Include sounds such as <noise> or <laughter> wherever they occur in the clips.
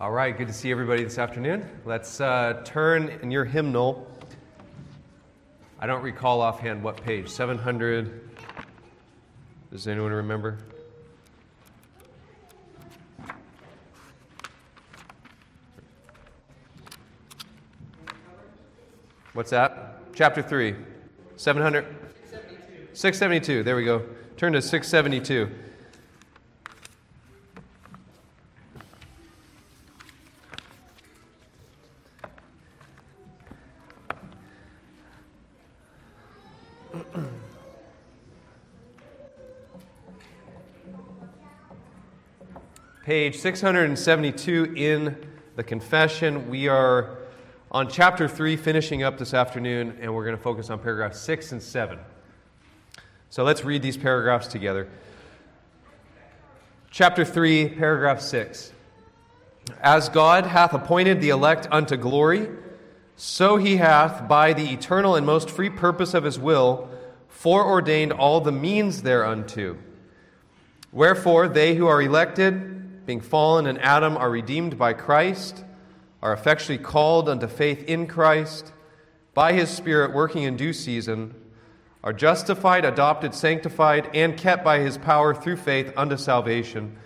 All right, good to see everybody this afternoon. Let's uh, turn in your hymnal. I don't recall offhand what page. 700. Does anyone remember? What's that? Chapter 3. 700. 672. 672. There we go. Turn to 672. Page 672 in the confession. We are on chapter 3, finishing up this afternoon, and we're going to focus on paragraphs 6 and 7. So let's read these paragraphs together. Chapter 3, paragraph 6. As God hath appointed the elect unto glory, so he hath, by the eternal and most free purpose of his will, foreordained all the means thereunto. Wherefore, they who are elected, being fallen in Adam, are redeemed by Christ, are effectually called unto faith in Christ, by his Spirit working in due season, are justified, adopted, sanctified, and kept by his power through faith unto salvation.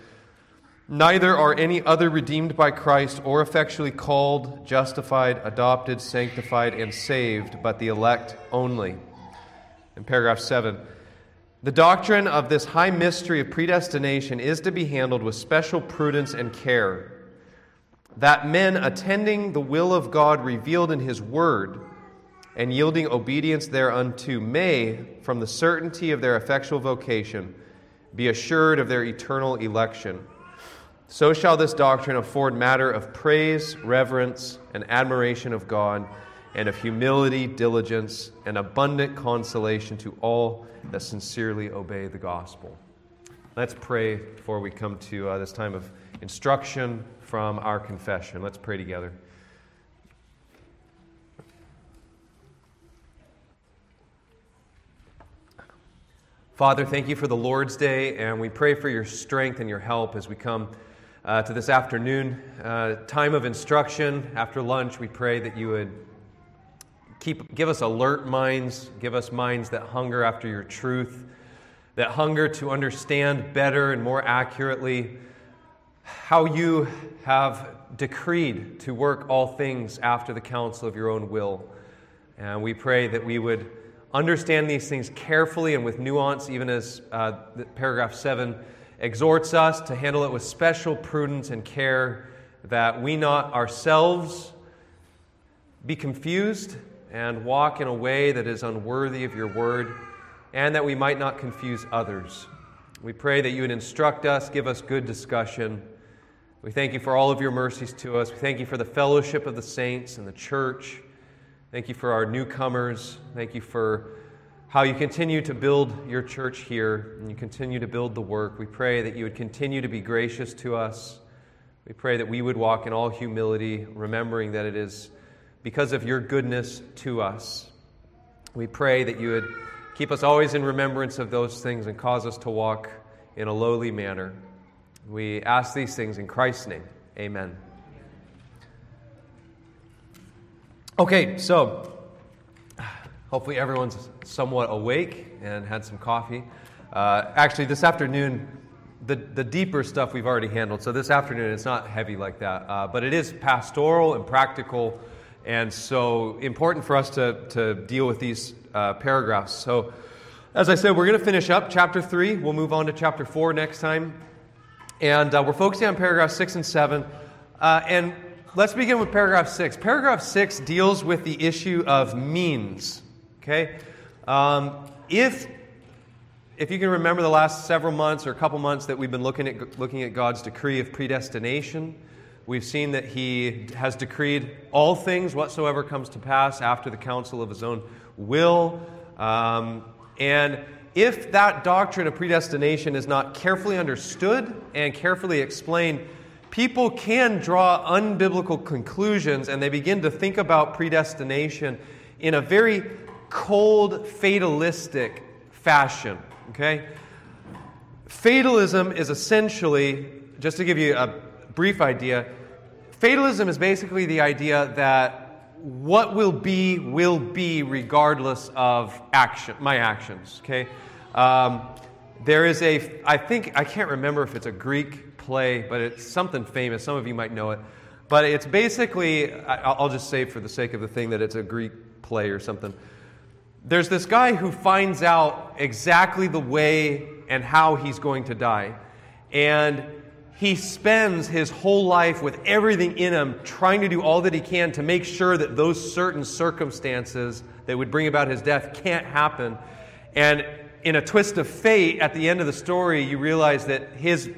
Neither are any other redeemed by Christ or effectually called, justified, adopted, sanctified, and saved, but the elect only. In paragraph 7, the doctrine of this high mystery of predestination is to be handled with special prudence and care, that men attending the will of God revealed in His Word and yielding obedience thereunto may, from the certainty of their effectual vocation, be assured of their eternal election. So shall this doctrine afford matter of praise, reverence, and admiration of God, and of humility, diligence, and abundant consolation to all that sincerely obey the gospel. Let's pray before we come to uh, this time of instruction from our confession. Let's pray together. Father, thank you for the Lord's Day, and we pray for your strength and your help as we come uh, to this afternoon uh, time of instruction. After lunch, we pray that you would Keep, give us alert minds, give us minds that hunger after your truth, that hunger to understand better and more accurately how you have decreed to work all things after the counsel of your own will. And we pray that we would understand these things carefully and with nuance, even as uh, paragraph 7 exhorts us to handle it with special prudence and care, that we not ourselves be confused and walk in a way that is unworthy of your word, and that we might not confuse others. We pray that you would instruct us, give us good discussion. We thank you for all of your mercies to us. We thank you for the fellowship of the saints and the church. Thank you for our newcomers. Thank you for how you continue to build your church here and you continue to build the work. We pray that you would continue to be gracious to us. We pray that we would walk in all humility, remembering that it is because of your goodness to us. We pray that you would keep us always in remembrance of those things and cause us to walk in a lowly manner. We ask these things in Christ's name. Amen. Okay, so hopefully everyone's somewhat awake and had some coffee. Uh, actually, this afternoon, the, the deeper stuff we've already handled. So this afternoon, it's not heavy like that, uh, but it is pastoral and practical and so, important for us to, to deal with these uh, paragraphs. So, as I said, we're going to finish up chapter 3. We'll move on to chapter 4 next time. And uh, we're focusing on paragraphs 6 and 7. Uh, and let's begin with paragraph 6. Paragraph 6 deals with the issue of means. Okay? Um, if, if you can remember the last several months or a couple months that we've been looking at, looking at God's decree of predestination, We've seen that he has decreed all things whatsoever comes to pass after the counsel of his own will. Um, and if that doctrine of predestination is not carefully understood and carefully explained, people can draw unbiblical conclusions and they begin to think about predestination in a very cold, fatalistic fashion. Okay? Fatalism is essentially, just to give you a brief idea, fatalism is basically the idea that what will be will be regardless of action, my actions. Okay, um, there is a I think I can't remember if it's a Greek play, but it's something famous. Some of you might know it, but it's basically I'll just say for the sake of the thing that it's a Greek play or something. There's this guy who finds out exactly the way and how he's going to die, and he spends his whole life with everything in him trying to do all that he can to make sure that those certain circumstances that would bring about his death can't happen. And in a twist of fate, at the end of the story, you realize that his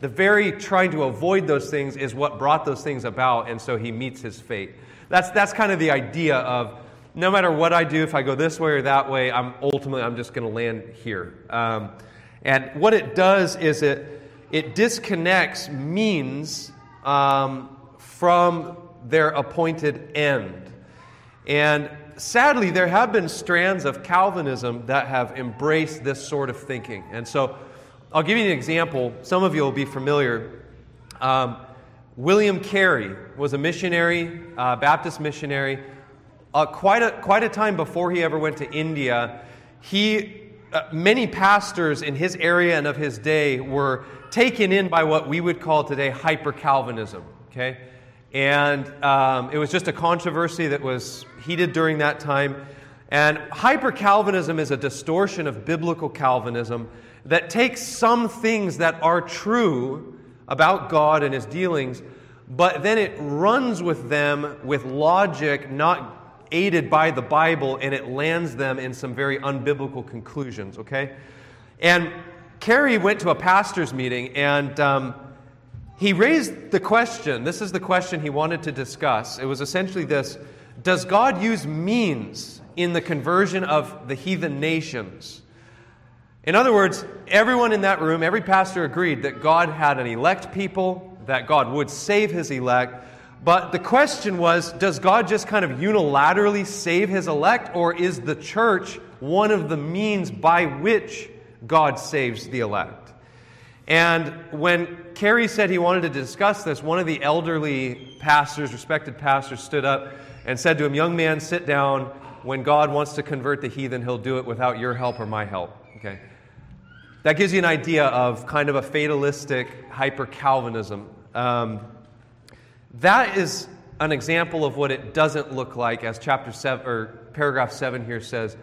the very trying to avoid those things is what brought those things about, and so he meets his fate. That's, that's kind of the idea of no matter what I do, if I go this way or that way, I'm ultimately I'm just going to land here. Um, and what it does is it it disconnects means um, from their appointed end. And sadly, there have been strands of Calvinism that have embraced this sort of thinking. And so I'll give you an example. Some of you will be familiar. Um, William Carey was a missionary, uh, Baptist missionary. Uh, quite, a, quite a time before he ever went to India, he, uh, many pastors in his area and of his day were taken in by what we would call today hyper Calvinism. Okay? And um, it was just a controversy that was heated during that time. And hyper Calvinism is a distortion of biblical Calvinism that takes some things that are true about God and his dealings, but then it runs with them with logic not aided by the Bible and it lands them in some very unbiblical conclusions, okay? And Carey went to a pastor's meeting and um, he raised the question. This is the question he wanted to discuss. It was essentially this Does God use means in the conversion of the heathen nations? In other words, everyone in that room, every pastor agreed that God had an elect people, that God would save his elect. But the question was Does God just kind of unilaterally save his elect, or is the church one of the means by which God saves the elect. And when Carey said he wanted to discuss this, one of the elderly pastors, respected pastors, stood up and said to him, Young man, sit down. When God wants to convert the heathen, he'll do it without your help or my help. Okay? That gives you an idea of kind of a fatalistic hyper Calvinism. Um, that is an example of what it doesn't look like, as chapter 7 or paragraph 7 here says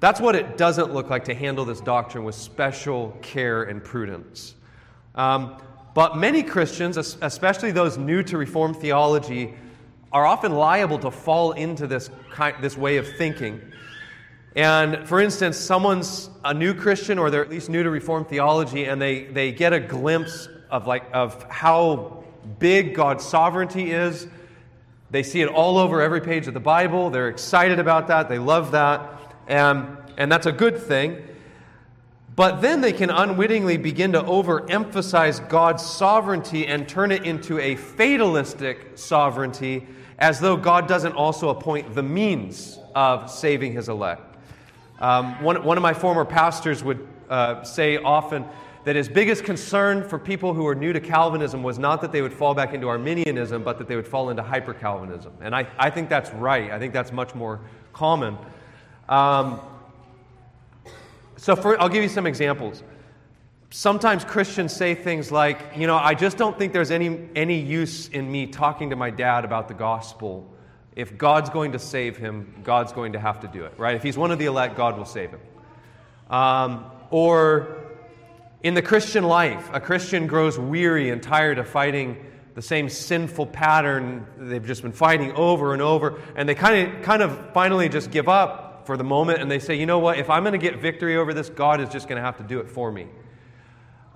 that's what it doesn't look like to handle this doctrine with special care and prudence. Um, but many Christians, especially those new to Reformed theology, are often liable to fall into this, kind, this way of thinking. And for instance, someone's a new Christian or they're at least new to Reformed theology and they, they get a glimpse of, like, of how big God's sovereignty is. They see it all over every page of the Bible. They're excited about that. They love that. And, and that's a good thing. But then they can unwittingly begin to overemphasize God's sovereignty and turn it into a fatalistic sovereignty, as though God doesn't also appoint the means of saving his elect. Um, one, one of my former pastors would uh, say often that his biggest concern for people who were new to Calvinism was not that they would fall back into Arminianism, but that they would fall into hyper Calvinism. And I, I think that's right. I think that's much more common. Um, so, for, I'll give you some examples. Sometimes Christians say things like, you know, I just don't think there's any, any use in me talking to my dad about the gospel. If God's going to save him, God's going to have to do it, right? If he's one of the elect, God will save him. Um, or in the Christian life, a Christian grows weary and tired of fighting the same sinful pattern they've just been fighting over and over, and they kind of, kind of finally just give up for the moment and they say, you know what, if I'm going to get victory over this, God is just going to have to do it for me.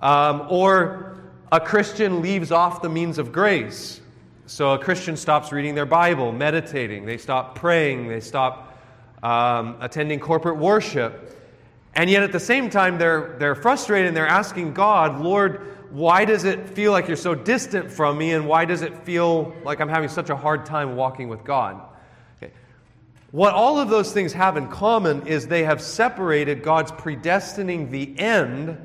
Um, or a Christian leaves off the means of grace. So a Christian stops reading their Bible, meditating, they stop praying, they stop um, attending corporate worship. And yet at the same time, they're, they're frustrated and they're asking God, Lord, why does it feel like you're so distant from me? And why does it feel like I'm having such a hard time walking with God? What all of those things have in common is they have separated God's predestining the end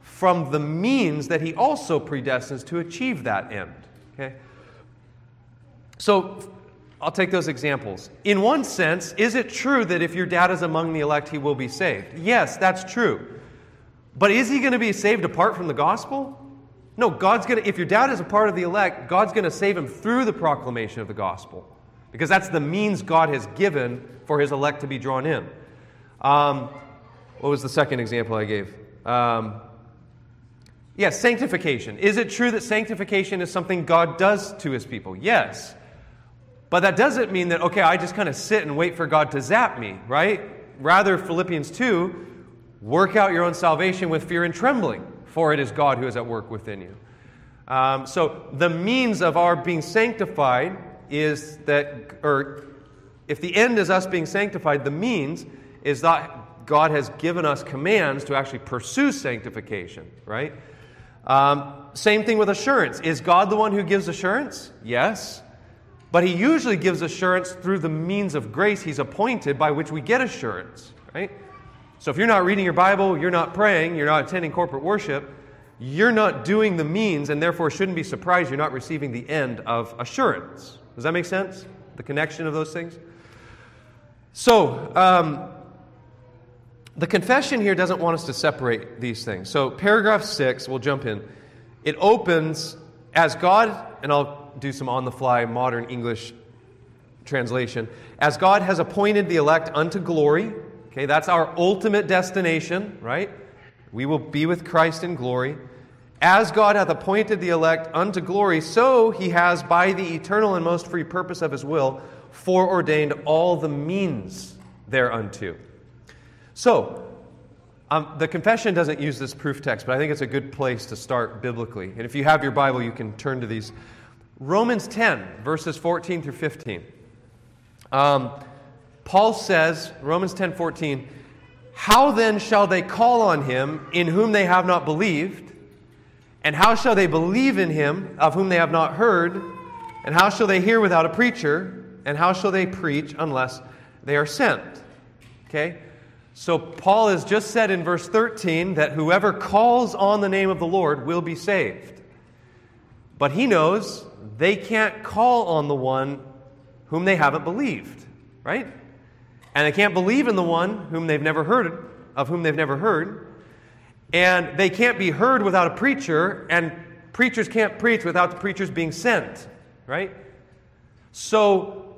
from the means that He also predestines to achieve that end. Okay? So I'll take those examples. In one sense, is it true that if your dad is among the elect, he will be saved? Yes, that's true. But is he going to be saved apart from the gospel? No, God's going to, if your dad is a part of the elect, God's going to save him through the proclamation of the gospel. Because that's the means God has given for his elect to be drawn in. Um, what was the second example I gave? Um, yes, yeah, sanctification. Is it true that sanctification is something God does to his people? Yes. But that doesn't mean that, okay, I just kind of sit and wait for God to zap me, right? Rather, Philippians 2 work out your own salvation with fear and trembling, for it is God who is at work within you. Um, so, the means of our being sanctified is that, or if the end is us being sanctified, the means is that God has given us commands to actually pursue sanctification, right? Um, same thing with assurance. Is God the one who gives assurance? Yes. But he usually gives assurance through the means of grace he's appointed by which we get assurance, right? So if you're not reading your Bible, you're not praying, you're not attending corporate worship, you're not doing the means and therefore shouldn't be surprised you're not receiving the end of assurance. Does that make sense? The connection of those things? So, um, the confession here doesn't want us to separate these things. So, paragraph six, we'll jump in. It opens as God, and I'll do some on the fly modern English translation. As God has appointed the elect unto glory, okay, that's our ultimate destination, right? We will be with Christ in glory. As God hath appointed the elect unto glory, so he has, by the eternal and most free purpose of his will, foreordained all the means thereunto. So, um, the confession doesn't use this proof text, but I think it's a good place to start biblically. And if you have your Bible, you can turn to these Romans 10, verses 14 through 15. Um, Paul says, Romans 10 14, How then shall they call on him in whom they have not believed? And how shall they believe in him of whom they have not heard? And how shall they hear without a preacher? And how shall they preach unless they are sent? Okay? So Paul has just said in verse 13 that whoever calls on the name of the Lord will be saved. But he knows they can't call on the one whom they haven't believed, right? And they can't believe in the one whom they've never heard of whom they've never heard. And they can't be heard without a preacher, and preachers can't preach without the preachers being sent, right? So,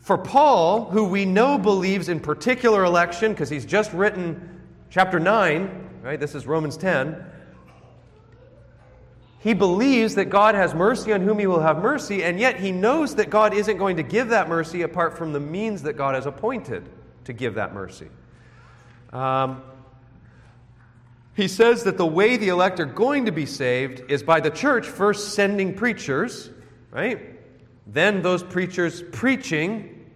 for Paul, who we know believes in particular election, because he's just written chapter 9, right? This is Romans 10. He believes that God has mercy on whom he will have mercy, and yet he knows that God isn't going to give that mercy apart from the means that God has appointed to give that mercy. Um, he says that the way the elect are going to be saved is by the church first sending preachers, right? Then those preachers preaching,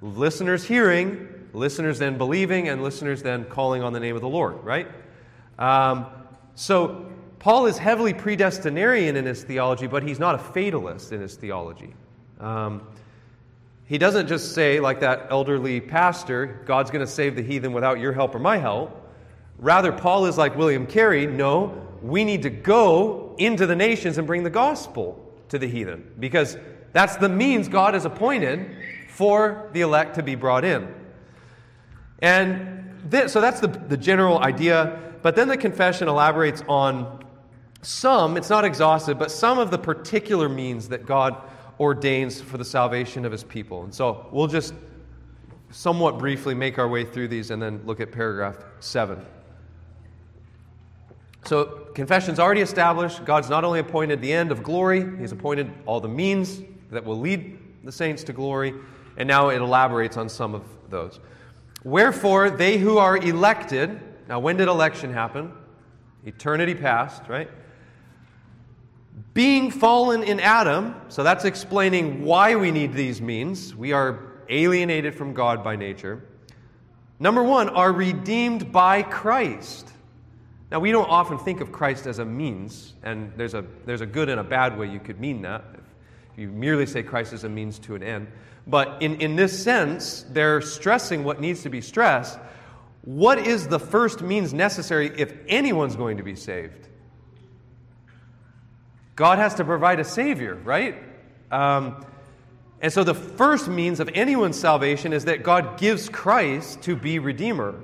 listeners hearing, listeners then believing, and listeners then calling on the name of the Lord, right? Um, so Paul is heavily predestinarian in his theology, but he's not a fatalist in his theology. Um, he doesn't just say, like that elderly pastor, God's going to save the heathen without your help or my help. Rather, Paul is like William Carey no, we need to go into the nations and bring the gospel to the heathen because that's the means God has appointed for the elect to be brought in. And this, so that's the, the general idea. But then the confession elaborates on some, it's not exhaustive, but some of the particular means that God ordains for the salvation of his people. And so we'll just somewhat briefly make our way through these and then look at paragraph 7. So, confession's already established. God's not only appointed the end of glory, He's appointed all the means that will lead the saints to glory, and now it elaborates on some of those. Wherefore, they who are elected, now when did election happen? Eternity past, right? Being fallen in Adam, so that's explaining why we need these means. We are alienated from God by nature. Number one, are redeemed by Christ. Now, we don't often think of Christ as a means, and there's a, there's a good and a bad way you could mean that. If you merely say Christ is a means to an end. But in, in this sense, they're stressing what needs to be stressed. What is the first means necessary if anyone's going to be saved? God has to provide a Savior, right? Um, And so the first means of anyone's salvation is that God gives Christ to be Redeemer.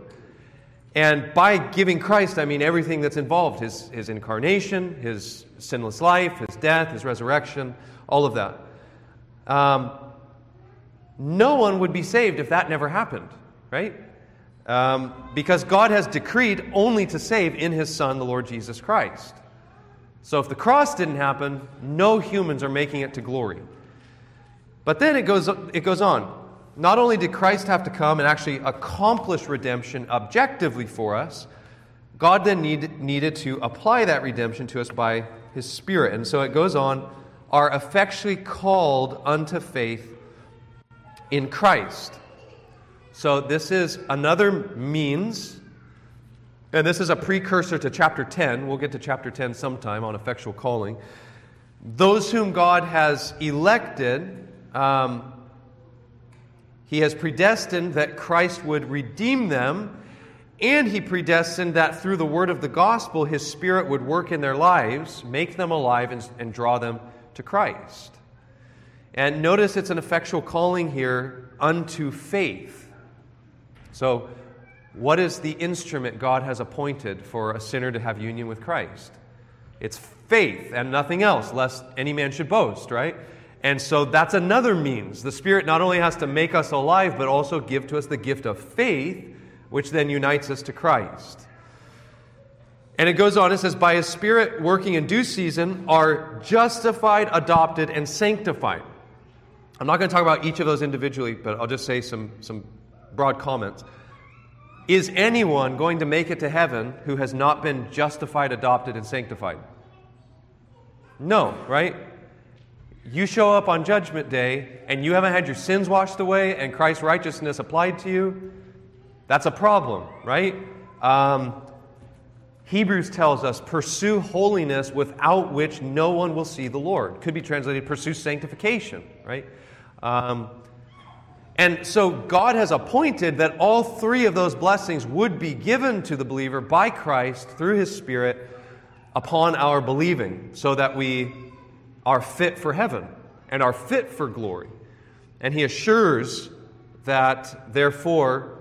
And by giving Christ, I mean everything that's involved his, his incarnation, his sinless life, his death, his resurrection, all of that. Um, no one would be saved if that never happened, right? Um, because God has decreed only to save in his Son, the Lord Jesus Christ. So if the cross didn't happen, no humans are making it to glory. But then it goes, it goes on. Not only did Christ have to come and actually accomplish redemption objectively for us, God then need, needed to apply that redemption to us by his Spirit. And so it goes on are effectually called unto faith in Christ. So this is another means, and this is a precursor to chapter 10. We'll get to chapter 10 sometime on effectual calling. Those whom God has elected, um, he has predestined that Christ would redeem them, and He predestined that through the word of the gospel, His Spirit would work in their lives, make them alive, and, and draw them to Christ. And notice it's an effectual calling here unto faith. So, what is the instrument God has appointed for a sinner to have union with Christ? It's faith and nothing else, lest any man should boast, right? And so that's another means. The Spirit not only has to make us alive, but also give to us the gift of faith, which then unites us to Christ. And it goes on, it says, By His Spirit working in due season are justified, adopted, and sanctified. I'm not going to talk about each of those individually, but I'll just say some, some broad comments. Is anyone going to make it to heaven who has not been justified, adopted, and sanctified? No, right? You show up on Judgment Day and you haven't had your sins washed away and Christ's righteousness applied to you, that's a problem, right? Um, Hebrews tells us, pursue holiness without which no one will see the Lord. Could be translated, pursue sanctification, right? Um, and so God has appointed that all three of those blessings would be given to the believer by Christ through his Spirit upon our believing, so that we are fit for heaven and are fit for glory. And he assures that, therefore,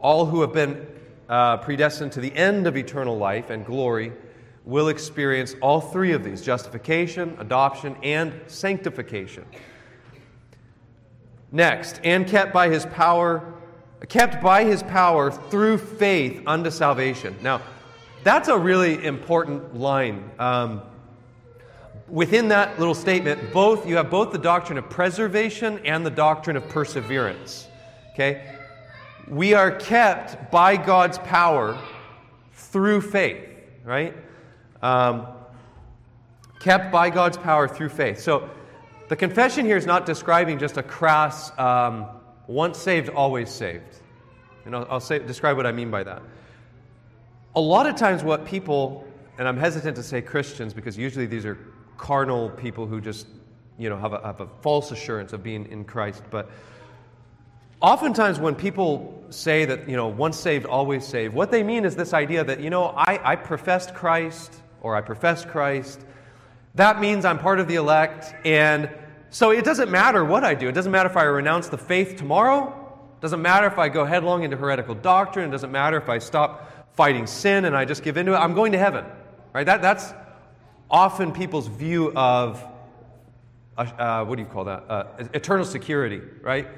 all who have been uh, predestined to the end of eternal life and glory will experience all three of these justification, adoption, and sanctification. Next, and kept by his power, kept by his power through faith unto salvation. Now, that's a really important line. Um, within that little statement, both you have both the doctrine of preservation and the doctrine of perseverance. Okay? We are kept by God's power through faith, right? Um, kept by God's power through faith. So the confession here is not describing just a crass um, once saved, always saved. And I'll, I'll say, describe what I mean by that. A lot of times, what people, and I'm hesitant to say Christians because usually these are carnal people who just, you know, have a, have a false assurance of being in Christ. But oftentimes when people say that, you know, once saved, always saved, what they mean is this idea that, you know, I, I professed Christ or I profess Christ. That means I'm part of the elect. And so it doesn't matter what I do. It doesn't matter if I renounce the faith tomorrow. It doesn't matter if I go headlong into heretical doctrine. It doesn't matter if I stop fighting sin and I just give into it. I'm going to heaven. Right? That, that's, often people's view of, uh, uh, what do you call that? Uh, eternal security, right?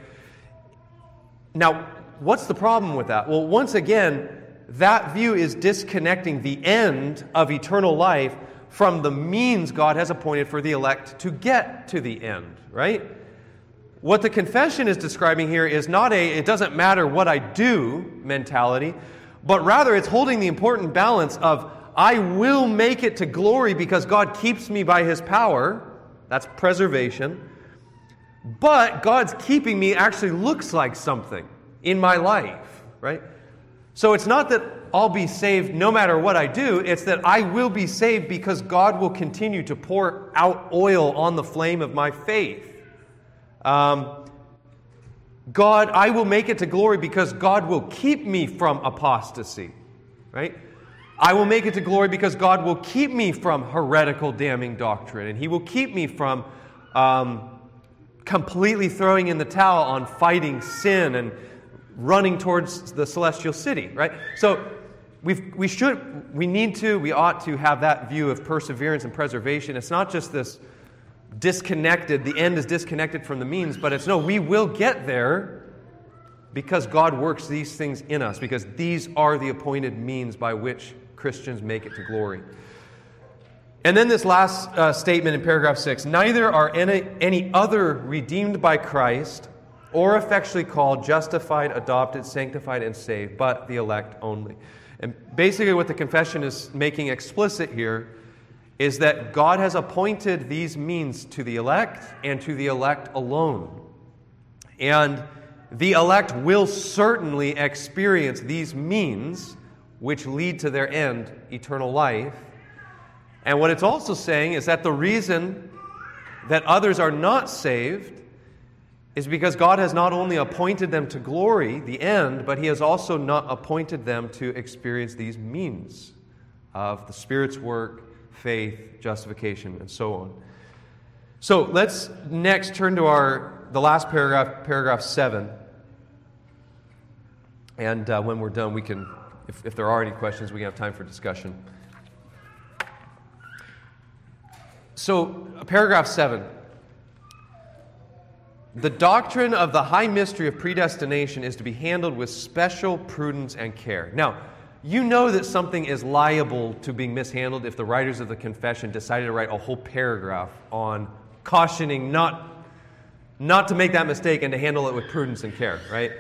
Now, what's the problem with that? Well, once again, that view is disconnecting the end of eternal life from the means God has appointed for the elect to get to the end, right? What the confession is describing here is not a it doesn't matter what I do mentality, but rather it's holding the important balance of I will make it to glory because God keeps me by his power. That's preservation. But God's keeping me actually looks like something in my life, right? So it's not that I'll be saved no matter what I do, it's that I will be saved because God will continue to pour out oil on the flame of my faith. Um, God, I will make it to glory because God will keep me from apostasy, right? I will make it to glory because God will keep me from heretical, damning doctrine, and He will keep me from um, completely throwing in the towel on fighting sin and running towards the celestial city, right? So we've, we should, we need to, we ought to have that view of perseverance and preservation. It's not just this disconnected, the end is disconnected from the means, but it's no, we will get there because God works these things in us, because these are the appointed means by which Christians make it to glory. And then this last uh, statement in paragraph 6 neither are any, any other redeemed by Christ or effectually called, justified, adopted, sanctified, and saved, but the elect only. And basically, what the confession is making explicit here is that God has appointed these means to the elect and to the elect alone. And the elect will certainly experience these means which lead to their end, eternal life. And what it's also saying is that the reason that others are not saved is because God has not only appointed them to glory, the end, but He has also not appointed them to experience these means of the Spirit's work, faith, justification, and so on. So let's next turn to our the last paragraph, paragraph seven. And uh, when we're done, we can, if, if there are any questions, we can have time for discussion. So, uh, paragraph seven. The doctrine of the high mystery of predestination is to be handled with special prudence and care. Now, you know that something is liable to being mishandled if the writers of the confession decided to write a whole paragraph on cautioning not, not to make that mistake and to handle it with prudence and care, right?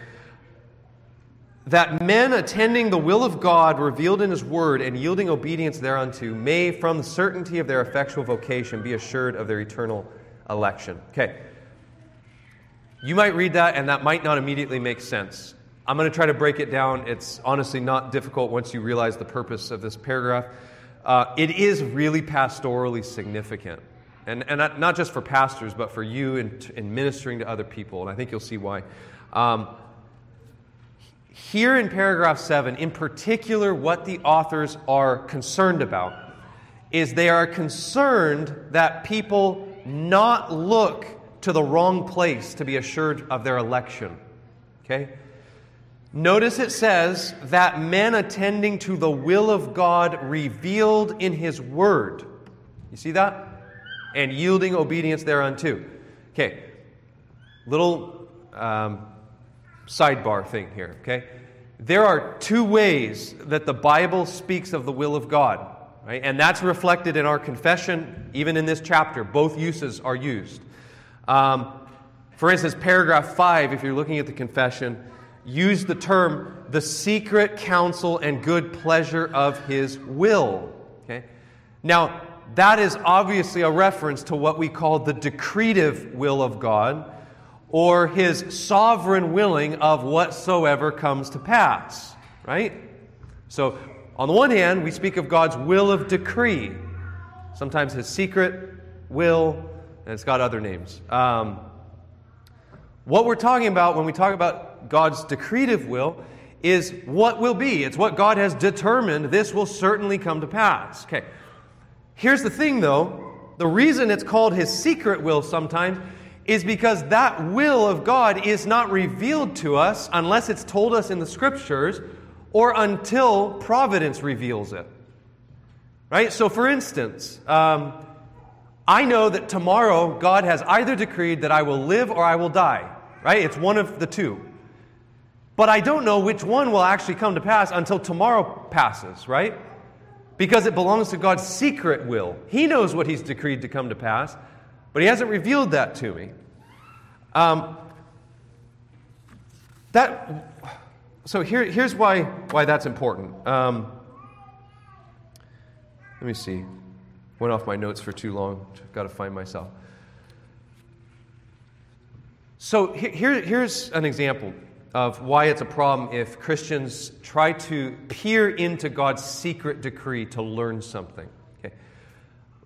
That men attending the will of God revealed in His Word and yielding obedience thereunto may, from the certainty of their effectual vocation, be assured of their eternal election. Okay. You might read that and that might not immediately make sense. I'm going to try to break it down. It's honestly not difficult once you realize the purpose of this paragraph. Uh, it is really pastorally significant. And, and not, just for pastors, but for you in, in, ministering to other people. And I think you'll see why. Um, here in paragraph 7, in particular, what the authors are concerned about is they are concerned that people not look to the wrong place to be assured of their election. Okay? Notice it says that men attending to the will of God revealed in His Word. You see that? And yielding obedience thereunto. Okay, little um, sidebar thing here, okay? There are two ways that the Bible speaks of the will of God, right? And that's reflected in our confession, even in this chapter. Both uses are used. Um, for instance, paragraph 5, if you're looking at the confession, use the term the secret counsel and good pleasure of his will. Okay? Now, that is obviously a reference to what we call the decretive will of God or his sovereign willing of whatsoever comes to pass, right? So, on the one hand, we speak of God's will of decree, sometimes his secret will, and it's got other names. Um, what we're talking about when we talk about God's decretive will is what will be. It's what God has determined this will certainly come to pass. Okay. Here's the thing though the reason it's called his secret will sometimes is because that will of God is not revealed to us unless it's told us in the scriptures or until providence reveals it. Right? So, for instance, um, I know that tomorrow God has either decreed that I will live or I will die, right? It's one of the two. But I don't know which one will actually come to pass until tomorrow passes, right? Because it belongs to God's secret will. He knows what He's decreed to come to pass, but He hasn't revealed that to me. Um, that, so here, here's why, why that's important. Um, let me see. Went off my notes for too long. I've got to find myself. So here, here's an example of why it's a problem if Christians try to peer into God's secret decree to learn something.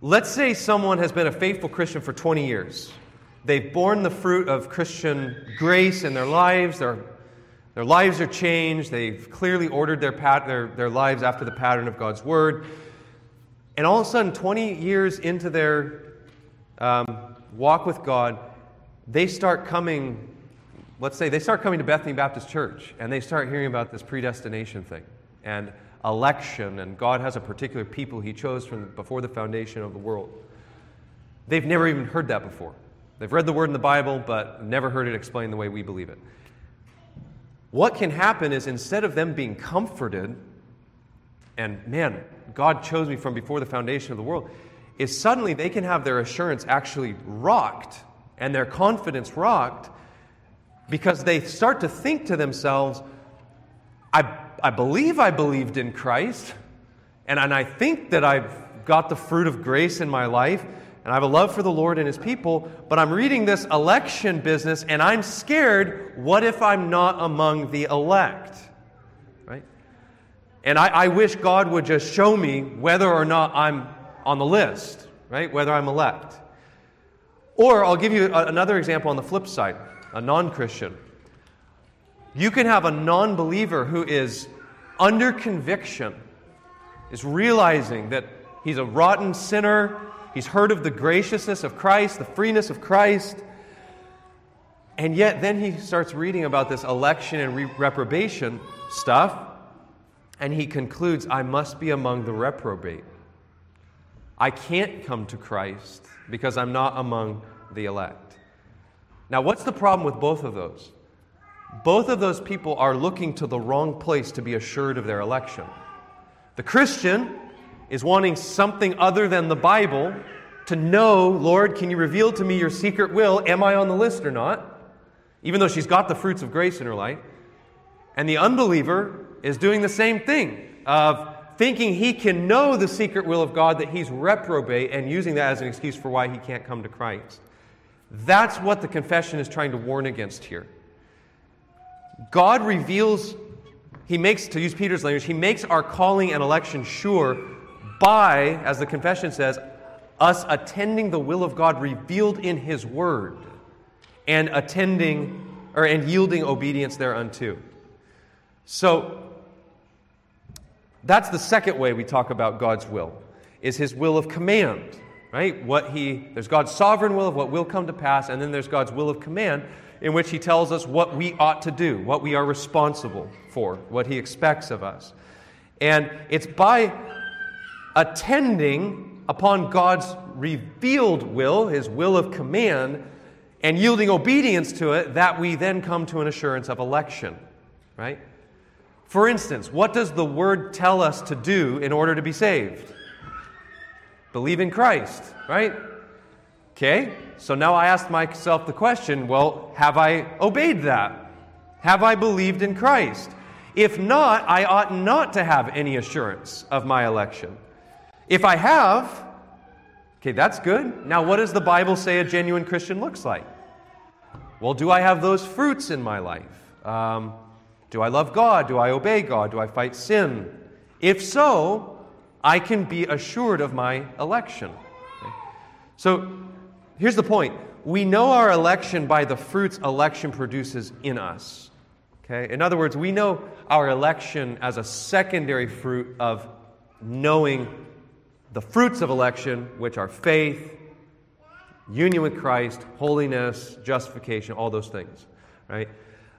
Let's say someone has been a faithful Christian for 20 years. They've borne the fruit of Christian grace in their lives. Their, their lives are changed. They've clearly ordered their, pat, their, their lives after the pattern of God's Word. And all of a sudden, 20 years into their um, walk with God, they start coming, let's say they start coming to Bethany Baptist Church and they start hearing about this predestination thing and election, and God has a particular people He chose from before the foundation of the world. They've never even heard that before. They've read the word in the Bible, but never heard it explained the way we believe it. What can happen is instead of them being comforted, and man, God chose me from before the foundation of the world, is suddenly they can have their assurance actually rocked and their confidence rocked because they start to think to themselves, I, I believe I believed in Christ, and, and I think that I've got the fruit of grace in my life, and I have a love for the Lord and His people, but I'm reading this election business and I'm scared. What if I'm not among the elect? Right? And I, I wish God would just show me whether or not I'm on the list, right? Whether I'm elect. Or I'll give you another example on the flip side a non Christian. You can have a non believer who is under conviction, is realizing that he's a rotten sinner, he's heard of the graciousness of Christ, the freeness of Christ, and yet then he starts reading about this election and re- reprobation stuff, and he concludes, I must be among the reprobate. I can't come to Christ because I'm not among the elect. Now, what's the problem with both of those? Both of those people are looking to the wrong place to be assured of their election. The Christian is wanting something other than the Bible to know, Lord, can you reveal to me your secret will? Am I on the list or not? Even though she's got the fruits of grace in her life. And the unbeliever is doing the same thing of thinking he can know the secret will of God, that he's reprobate, and using that as an excuse for why he can't come to Christ. That's what the confession is trying to warn against here. God reveals, he makes, to use Peter's language, he makes our calling and election sure by, as the confession says, us attending the will of God revealed in his word and attending or and yielding obedience thereunto. So that's the second way we talk about God's will, is his will of command, right? What he there's God's sovereign will of what will come to pass, and then there's God's will of command in which he tells us what we ought to do, what we are responsible for, what he expects of us. And it's by attending upon God's revealed will, his will of command, and yielding obedience to it that we then come to an assurance of election, right? For instance, what does the word tell us to do in order to be saved? Believe in Christ, right? Okay, so now I ask myself the question well, have I obeyed that? Have I believed in Christ? If not, I ought not to have any assurance of my election. If I have, okay, that's good. Now, what does the Bible say a genuine Christian looks like? Well, do I have those fruits in my life? Um, do I love God? Do I obey God? Do I fight sin? If so, I can be assured of my election. Okay? So here's the point we know our election by the fruits election produces in us. Okay? In other words, we know our election as a secondary fruit of knowing the fruits of election, which are faith, union with Christ, holiness, justification, all those things. Right?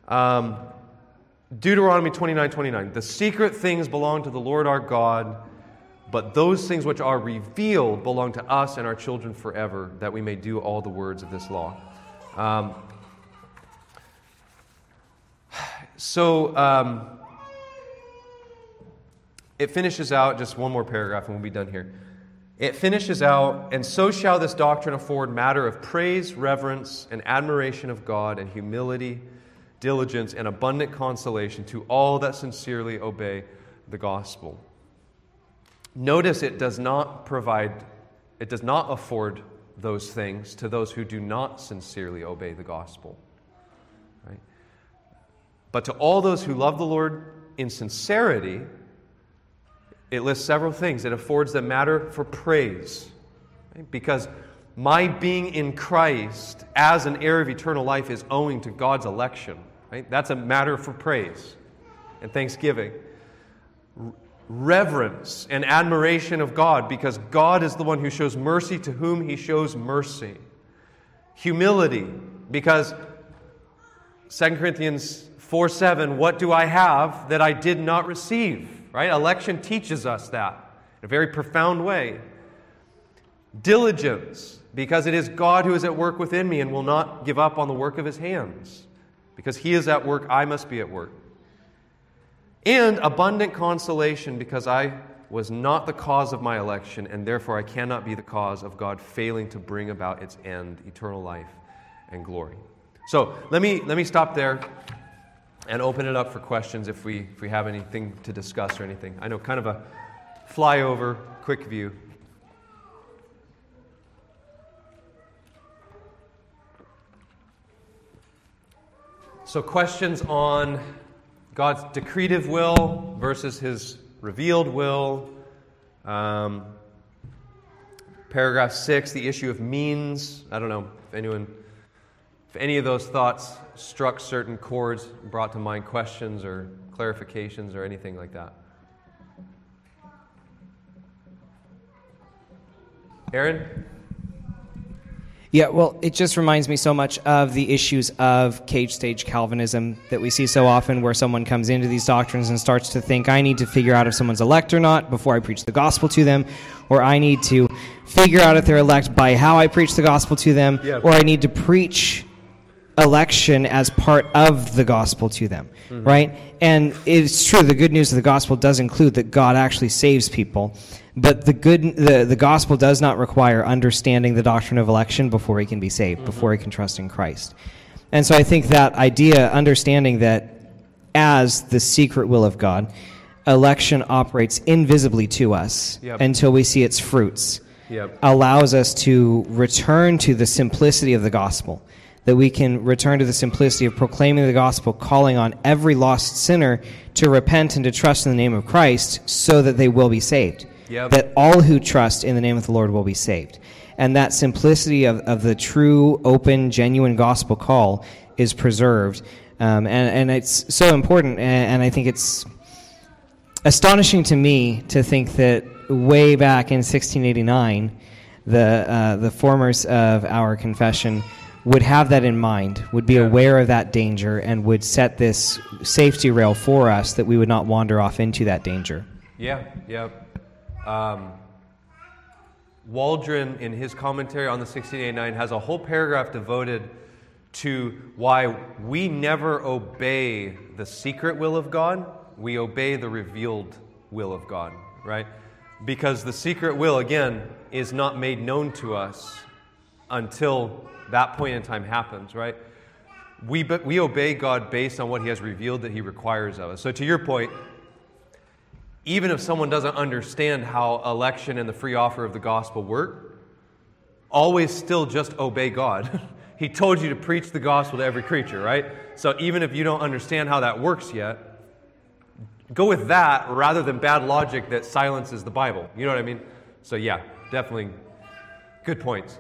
Um, Deuteronomy 29 29. The secret things belong to the Lord our God, but those things which are revealed belong to us and our children forever, that we may do all the words of this law. Um, so um, it finishes out, just one more paragraph and we'll be done here. It finishes out, and so shall this doctrine afford matter of praise, reverence, and admiration of God, and humility diligence, and abundant consolation to all that sincerely obey the gospel. Notice it does not provide, it does not afford those things to those who do not sincerely obey the gospel. Right? But to all those who love the Lord in sincerity, it lists several things. It affords them matter for praise. Right? Because my being in Christ as an heir of eternal life is owing to God's election. Right? That's a matter for praise and thanksgiving. Reverence and admiration of God because God is the one who shows mercy to whom he shows mercy. Humility Because 2 Corinthians 4 7, what do I have that I did not receive? Right? Election teaches us that in a very profound way. Diligence, because it is God who is at work within me and will not give up on the work of his hands. Because he is at work, I must be at work. And abundant consolation, because I was not the cause of my election, and therefore I cannot be the cause of God failing to bring about its end, eternal life and glory. So let me, let me stop there and open it up for questions if we, if we have anything to discuss or anything. I know, kind of a flyover, quick view. So, questions on God's decretive will versus his revealed will. Um, paragraph six, the issue of means. I don't know if anyone, if any of those thoughts struck certain chords, brought to mind questions or clarifications or anything like that. Aaron? Yeah, well, it just reminds me so much of the issues of cage stage Calvinism that we see so often, where someone comes into these doctrines and starts to think, I need to figure out if someone's elect or not before I preach the gospel to them, or I need to figure out if they're elect by how I preach the gospel to them, yeah. or I need to preach election as part of the gospel to them, mm-hmm. right? And it's true, the good news of the gospel does include that God actually saves people. But the good, the, the gospel does not require understanding the doctrine of election before he can be saved, mm-hmm. before he can trust in Christ. And so I think that idea, understanding that as the secret will of God, election operates invisibly to us yep. until we see its fruits, yep. allows us to return to the simplicity of the gospel. That we can return to the simplicity of proclaiming the gospel, calling on every lost sinner to repent and to trust in the name of Christ so that they will be saved yep. that all who trust in the name of the Lord will be saved. And that simplicity of, of the true, open, genuine gospel call is preserved. Um, and, and it's so important, and, and I think it's astonishing to me to think that way back in 1689, the, uh, the formers of our confession would have that in mind, would be yeah. aware of that danger, and would set this safety rail for us that we would not wander off into that danger. Yeah, yeah. Um, Waldron, in his commentary on the 1689, has a whole paragraph devoted to why we never obey the secret will of God, we obey the revealed will of God, right? Because the secret will, again, is not made known to us until that point in time happens, right? We, we obey God based on what He has revealed that He requires of us. So, to your point, even if someone doesn't understand how election and the free offer of the gospel work, always still just obey God. <laughs> he told you to preach the gospel to every creature, right? So even if you don't understand how that works yet, go with that rather than bad logic that silences the Bible. You know what I mean? So, yeah, definitely good points.